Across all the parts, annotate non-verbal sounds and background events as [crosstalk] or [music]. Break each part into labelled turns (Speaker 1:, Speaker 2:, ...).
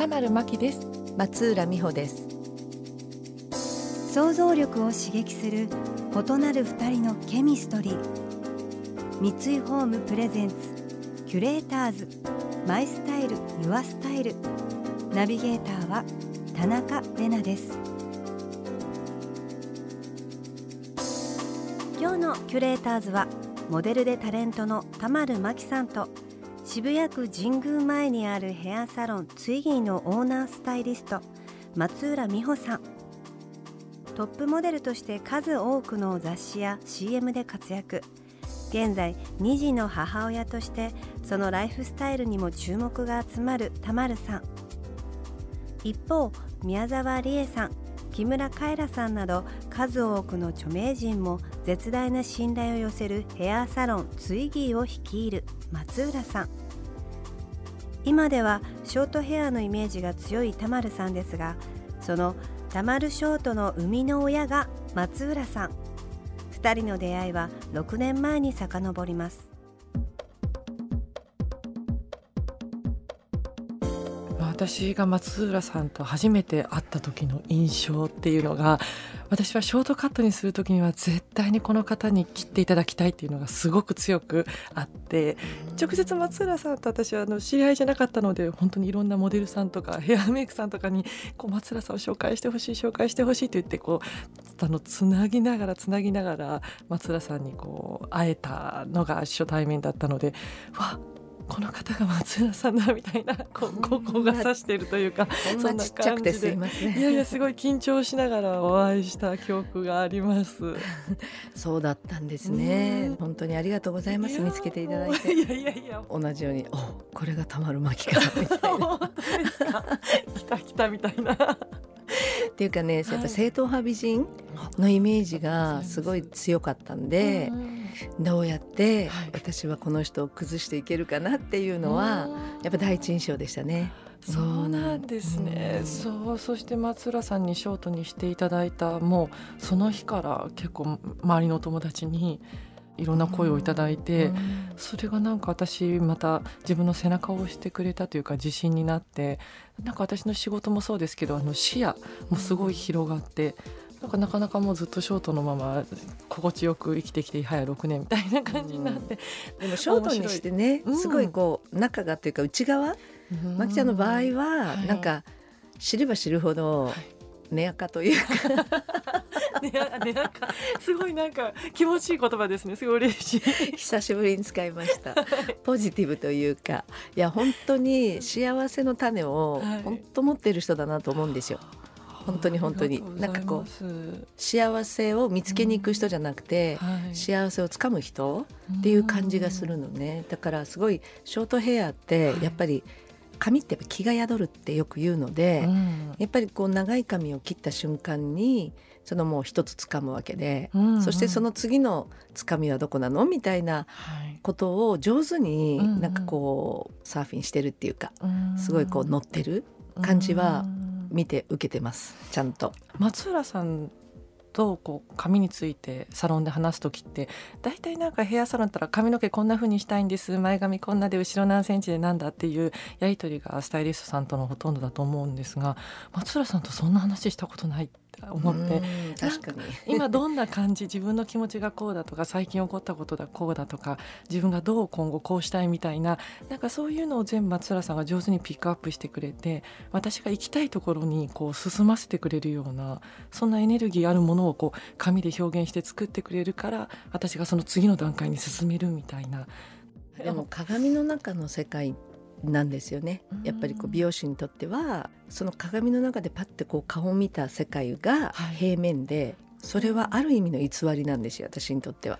Speaker 1: 田丸真希です。
Speaker 2: 松浦美穂です。
Speaker 3: 想像力を刺激する異なる二人のケミストリー。三井ホームプレゼンツキュレーターズ。マイスタイルユアスタイル。ナビゲーターは田中れなです。今日のキュレーターズはモデルでタレントの田丸真紀さんと渋谷区神宮前にあるヘアサロンツイギーのオーナースタイリスト松浦美穂さん。トップモデルとして数多くの雑誌や CM で活躍。現在2児の母親としてそのライフスタイルにも注目が集まる田丸さん。一方宮沢りえさん木村カエラさんなど数多くの著名人も絶大な信頼を寄せるヘアサロンツイギーを率いる松浦さん。今ではショートヘアのイメージが強い田丸さんですがその田丸ショートの生みの親が松浦さん。2人の出会いは6年前に遡ります。
Speaker 1: 私が松浦さんと初めて会った時の印象っていうのが私はショートカットにする時には絶対にこの方に切っていただきたいっていうのがすごく強くあって直接松浦さんと私はあの知り合いじゃなかったので本当にいろんなモデルさんとかヘアメイクさんとかにこう松浦さんを紹介してほしい紹介してほしいって言ってこうあのつなぎながらつなぎながら松浦さんにこう会えたのが初対面だったのでわこの方が松浦さんだみたいな [laughs] こう高校が指しているというか
Speaker 2: そんなちっちゃくてすいません。
Speaker 1: いやいやすごい緊張しながらお会いした記憶があります。[laughs]
Speaker 2: そうだったんですね。本当にありがとうございます。見つけていただいて。
Speaker 1: いやいやいや
Speaker 2: 同じようにおこれがたまる巻きかみたいな。[laughs]
Speaker 1: 来た来たみたいな
Speaker 2: っていうかね、やっぱ正統派美人のイメージがす。ごい強かったんで、どうやって私はこの人を崩していけるかなっていうのはやっぱ第一印象でしたね。
Speaker 1: そうなんですね、うん、そうそして松浦さんにショートにしていただいたもうその日から結構周りの友達にいろんな声をいただいて、うん、それがなんか私また自分の背中を押してくれたというか自信になってなんか私の仕事もそうですけどあの視野もすごい広がって。なんかなかなかもうずっとショートのまま心地よく生きてきて早6年みたいな感じになって、
Speaker 2: うん、でもショートにしてね、すごいこう中がというか内側、まきちゃんの場合は、なんか知れば知るほど、はい寝垢というか。[laughs]
Speaker 1: 寝垢。すごいなんか気持ちいい言葉ですね。すごい嬉しい。
Speaker 2: 久しぶりに使いました。[laughs] ポジティブというか。いや本当に幸せの種を本当持っている人だなと思うんですよ、本当に本当に。なんかこう幸せを見つけに行く人じゃなくて、うんはい、幸せをつかむ人っていう感じがするのね。だからすごいショートヘアってやっぱり、はい髪ってやっぱ気が宿るってよく言うので、うん、やっぱりこう長い髪を切った瞬間にそのもう一つ掴むわけで、うんうん、そしてその次の掴みはどこなのみたいなことを上手になんかこうサーフィンしてるっていうか、うんうん、すごいこう乗ってる感じは見て受けてますちゃんと。
Speaker 1: 松浦さんとこう髪についてサロンで話す時って大体なんかヘアサロンだったら髪の毛こんな風にしたいんです前髪こんなで後ろ何センチでなんだっていうやり取りがスタイリストさんとのほとんどだと思うんですが松浦さんとそんな話したことない思って。
Speaker 2: 確かに。
Speaker 1: 今どんな感じ？[laughs] 自分の気持ちがこうだとか最近起こったことだこうだとか自分がどう今後こうしたいみたいななんかそういうのを全部松浦さんが上手にピックアップしてくれて私が行きたいところにこう進ませてくれるようなそんなエネルギーあるものをこう紙で表現して作ってくれるから私がその次の段階に進めるみたいな。
Speaker 2: でも鏡の中の世界なんですよね。やっぱりこう美容師にとってはその鏡の中でパッてこう顔を見た世界が平面で、それはある意味の偽りなんですよ私にとっては。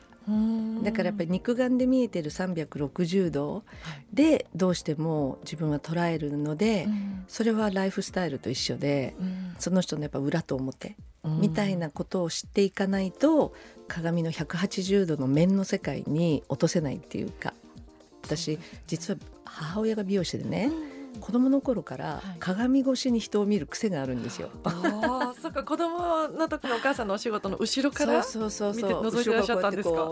Speaker 2: だからやっぱり肉眼で見えてる360度でどうしても自分は捉えるので、それはライフスタイルと一緒で、その人のやっぱ裏と表みたいなことを知っていかないと鏡の180度の面の世界に落とせないっていうか私実は母親が美容師でね、子供の頃から鏡越しに人を見る癖があるんですよ。
Speaker 1: ああ、そっか子供の時のお母さんのお仕事の後ろから
Speaker 2: そうそうそう
Speaker 1: そう。覗いてらっしゃったんですか？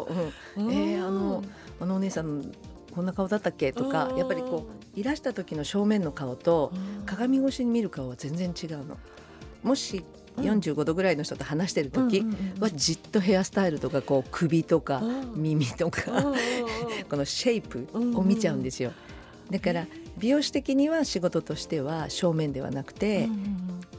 Speaker 2: うん、えー、あのあのお姉さんこんな顔だったっけ？とかやっぱりこういらした時の正面の顔と鏡越しに見る顔は全然違うの。もし45度ぐらいの人と話してる時はじっとヘアスタイルとかこう首とか耳とか [laughs] このシェイプを見ちゃうんですよ。だから美容師的には仕事としては正面ではなくて、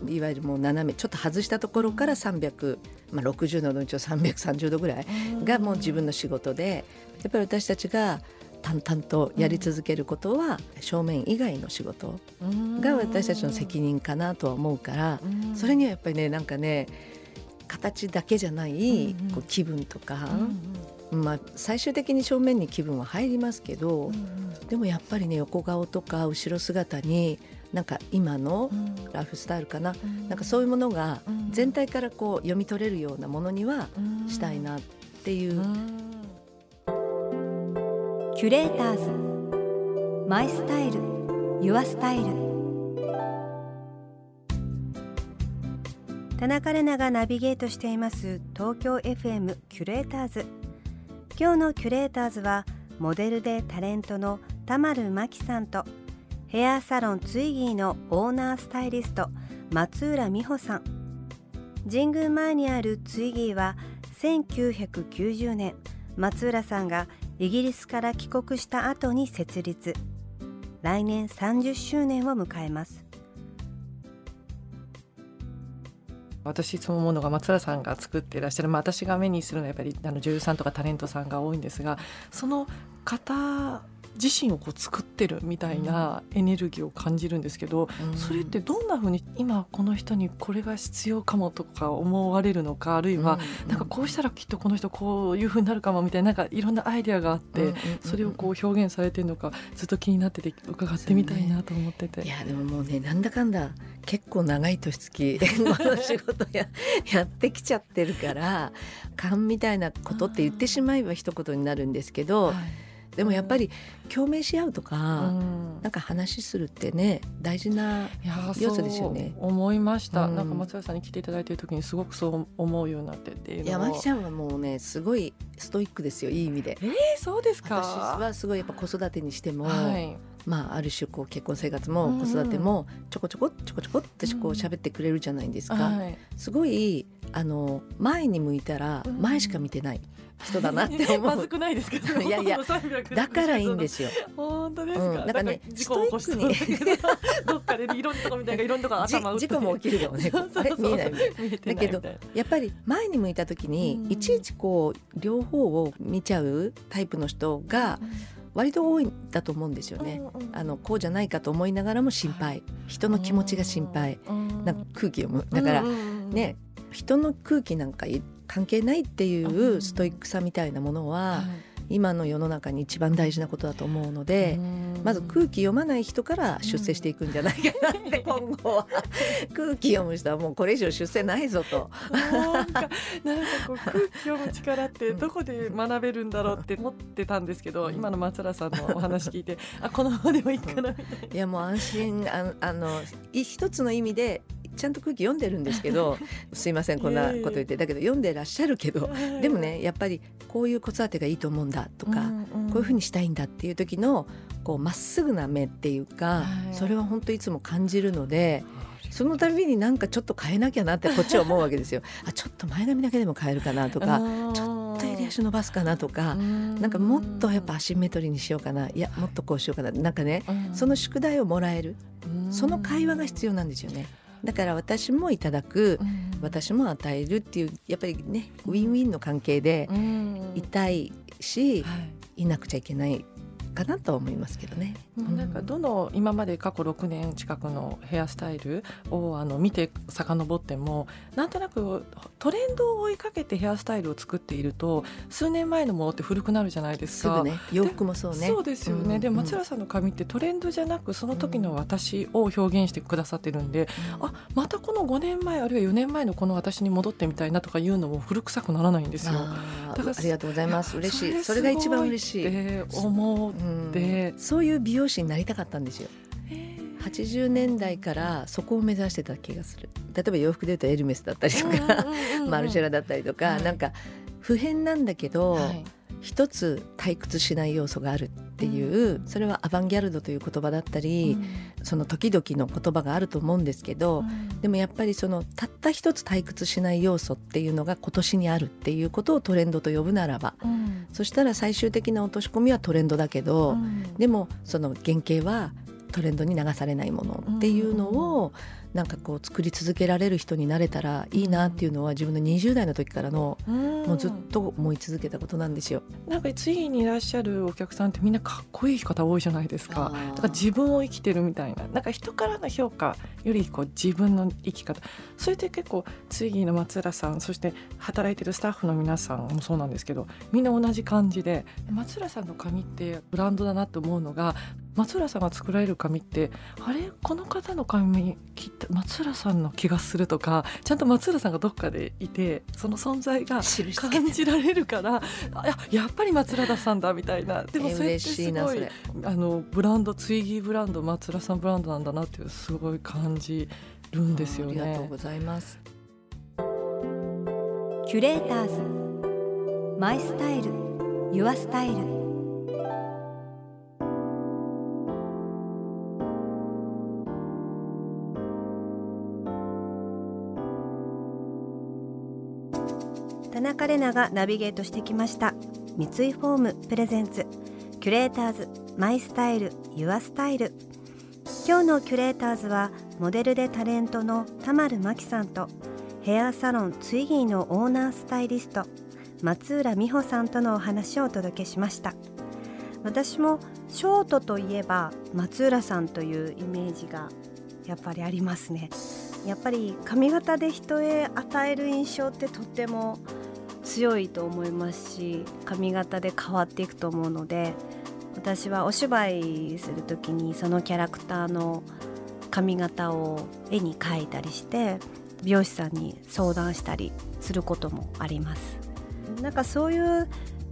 Speaker 2: いわゆるもう斜めちょっと外したところから360、まあ、60度のうちを330度ぐらいがもう自分の仕事でやっぱり私たちが淡々とやり続けることは正面以外の仕事が私たちの責任かなとは思うからそれにはやっぱりねなんかね形だけじゃないこう気分とかまあ、最終的に正面に気分は入りますけど、うん、でもやっぱりね横顔とか後ろ姿になんか今のライフスタイルかな、うん、なんかそういうものが全体からこう読み取れるようなものにはしたいなっていう。
Speaker 3: キュレーターズ。マイスタイル。ユアスタイル。田中れながナビゲートしています東京 FM キュレーターズ。今日のキュレーターズはモデルでタレントの田丸真紀さんとヘアサロンツイギーのオーナースタイリスト松浦美穂さん。神宮前にあるツイギーは1990年松浦さんがイギリスから帰国した後に設立。来年30周年を迎えます。
Speaker 1: 私そのものが松原さんが作っていらっしゃる、まあ、私が目にするのはやっぱりあの女優さんとかタレントさんが多いんですがその方自身をこう作ってるみたいなエネルギーを感じるんですけど、うん、それってどんなふうに今この人にこれが必要かもとか思われるのかあるいはなんかこうしたらきっとこの人こういうふうになるかもみたいななんかいろんなアイデアがあってそれをこう表現されてるのかずっと気になってて伺ってみたいなと思ってて。
Speaker 2: ね、いやでももうねなんだかんだ結構長い年月 [laughs] この仕事や [laughs] やってきちゃってるから勘みたいなことって言ってしまえば一言になるんですけど。はいでもやっぱり共鳴し合うとか、うん、なんか話するってね大事な要素ですよね。
Speaker 1: 思いました、うん、なんか松原さんに来ていただいている時にすごくそう思うようになってっていう
Speaker 2: の山木ちゃんはもうねすごいストイックですよいい意味で。
Speaker 1: えー、そうですか？
Speaker 2: 私はすごいやっぱ子育てにしても、はい、まあ、ある種こう結婚生活も子育てもちょこちょこちょこちょこってこう喋ってくれるじゃないですか、はい、すごいあの前に向いたら前しか見てない。人だなって思う。[laughs]
Speaker 1: まずくないですか？[laughs]
Speaker 2: いやいや、だからいいんですよ。
Speaker 1: 本当ですか？うん、
Speaker 2: なんかね、
Speaker 1: 事故起こして [laughs] どっかでいろんなとこみたいないろんなとこ頭
Speaker 2: 事故も起きるかもね。見えないだけどやっぱり前に向いた時にいちいちこう両方を見ちゃうタイプの人が。割と多いんだと思うんですよね、あのこうじゃないかと思いながらも心配。人の気持ちが心配。なんか空気読む。だからね人の空気なんか関係ないっていうストイックさみたいなものは、今の世の中に一番大事なことだと思うのでまず空気読まない人から出世していくんじゃないかなって今後は。[laughs] 空気読む人はもうこれ以上出世ないぞと。
Speaker 1: なんかこう [laughs] 空気読む力ってどこで学べるんだろうって思ってたんですけど、今の松原さんのお話聞いてあこのままでもいいかなみたいな。い
Speaker 2: やもう安心ああの一つの意味でちゃんと空気読んでるんですけど [laughs] すいませんこんなこと言って。だけど読んでらっしゃるけどでもねやっぱりこういう子育てがいいと思うんだとか、うんうん、こういうふうにしたいんだっていう時のこうまっすぐな目っていうか、それは本当いつも感じるので。その度になんかちょっと変えなきゃなってこっちは思うわけですよ。[laughs] あちょっと前髪だけでも変えるかなとかちょっと襟足伸ばすかなとかなんかもっとやっぱアシンメトリーにしようかな。いやもっとこうしようかな。なんかねその宿題をもらえる。その会話が必要なんですよね。だから私もいただく、うん、私も与えるっていうやっぱりねウィンウィンの関係でいたいし、はい、いなくちゃいけないかなと思いますけどね。
Speaker 1: なんかどの今まで過去6年近くのヘアスタイルをあの見て遡ってもなんとなくトレンドを追いかけてヘアスタイルを作っていると数年前のものって古くなるじゃないですか。
Speaker 2: すね、洋服もそうね。
Speaker 1: そうですよね。うん、で松浦さんの髪ってトレンドじゃなくその時の私を表現してくださってるんで、うん、あまたこの5年前あるいは4年前のこの私に戻ってみたいなとかいうのも古臭くならないんですよ。
Speaker 2: だからありがとうございます。嬉しい。それが一番嬉しい。
Speaker 1: 思っ
Speaker 2: そういう美容師になりたかったんですよ。80年代からそこを目指してた気がする。例えば洋服でいうとエルメスだったりとか、マルシェラだったりとか、はい、なんか普遍なんだけど、はい、一つ退屈しない要素があるっていう、うん、それはアバンギャルドという言葉だったり、うん、その時々の言葉があると思うんですけど、うん、でもやっぱりそのたった一つ退屈しない要素っていうのが今年にあるっていうことをトレンドと呼ぶならば、そしたら最終的な落とし込みはトレンドだけど、でもその原型はトレンドに流されないものっていうのを、なんかこう作り続けられる人になれたらいいなっていうのは自分の20代の時からのもうずっと思い続けたことなんですよ。
Speaker 1: なんか次にいらっしゃるお客さんってみんなかっこいい方多いじゃないですか。だから自分を生きてるみたいな。なんか人からの評価よりこう自分の生き方。それで結構次の松浦さんそして働いてるスタッフの皆さんもそうなんですけどみんな同じ感じで松浦さんの髪ってブランドだなと思うのが松浦さんが作られる髪ってあれ？この方の髪切った松浦さんの気がするとかちゃんと松浦さんがどっかでいてその存在が感じられるからややっぱり松浦さんだみたいな。[laughs] でもそれってすごいあのブランドツイギーブランド松浦さんブランドなんだなっていうすごい感じるんですよね。
Speaker 2: ありがとうございます。
Speaker 3: Curators。My style。Your style 中れながナビゲートしてきました。三井ホーム presents。Curators my style your style。今日のキュレーターズはモデルでタレントの田丸真紀さんとヘアサロンツイギーのオーナースタイリスト松浦美穂さんとのお話をお届けしました。私もショートといえば松浦さんというイメージがやっぱりありますね。やっぱり髪型で人へ与える印象ってとっても強いと思いますし髪型で変わっていくと思うので私はお芝居する時にそのキャラクターの髪型を絵に描いたりして美容師さんに相談したりすることもあります。なんかそういう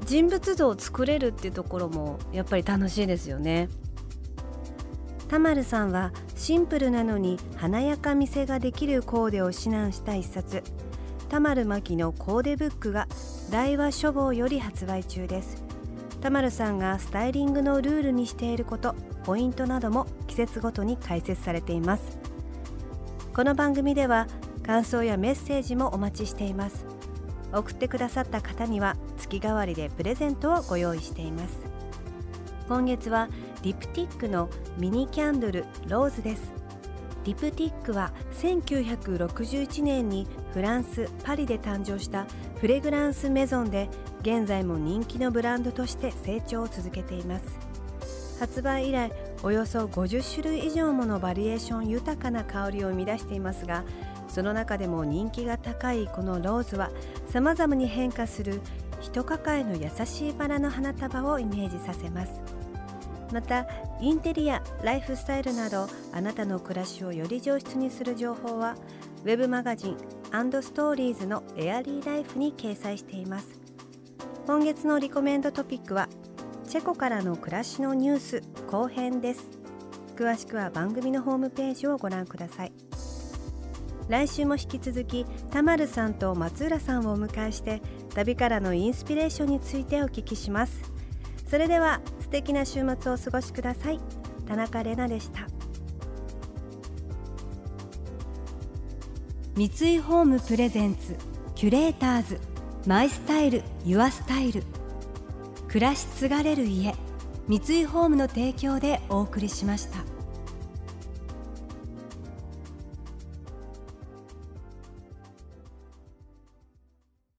Speaker 3: 人物像を作れるっていうところもやっぱり楽しいですよね。田丸さんはシンプルなのに華やか見せができるコーデを指南した一冊。田丸真紀のコーデブックが大和書房より発売中です。田丸さんがスタイリングのルールにしていることポイントなども季節ごとに解説されています。この番組では感想やメッセージもお待ちしています。送ってくださった方には月替わりでプレゼントをご用意しています。今月はリプティックのミニキャンドルローズです。リプティックは1961年にフランス・パリで誕生したフレグランスメゾンで現在も人気のブランドとして成長を続けています。発売以来およそ50種類以上ものバリエーション豊かな香りを生み出していますがその中でも人気が高いこのローズはさまざまに変化する一抱えの優しいバラの花束をイメージさせます。またインテリアライフスタイルなどあなたの暮らしをより上質にする情報はウェブマガジンストーリーズのエアリーライフに掲載しています。今月のリコメンドトピックはチェコからの暮らしのニュース後編です。詳しくは番組のホームページをご覧ください。来週も引き続き田丸さんと松浦さんをお迎えして旅からのインスピレーションについてお聞きします。それでは素敵な週末をお過ごしください。田中れなでした。三井ホームプレゼンツキュレーターズマイスタイルユアスタイル。暮らし継がれる家三井ホームの提供でお送りしました。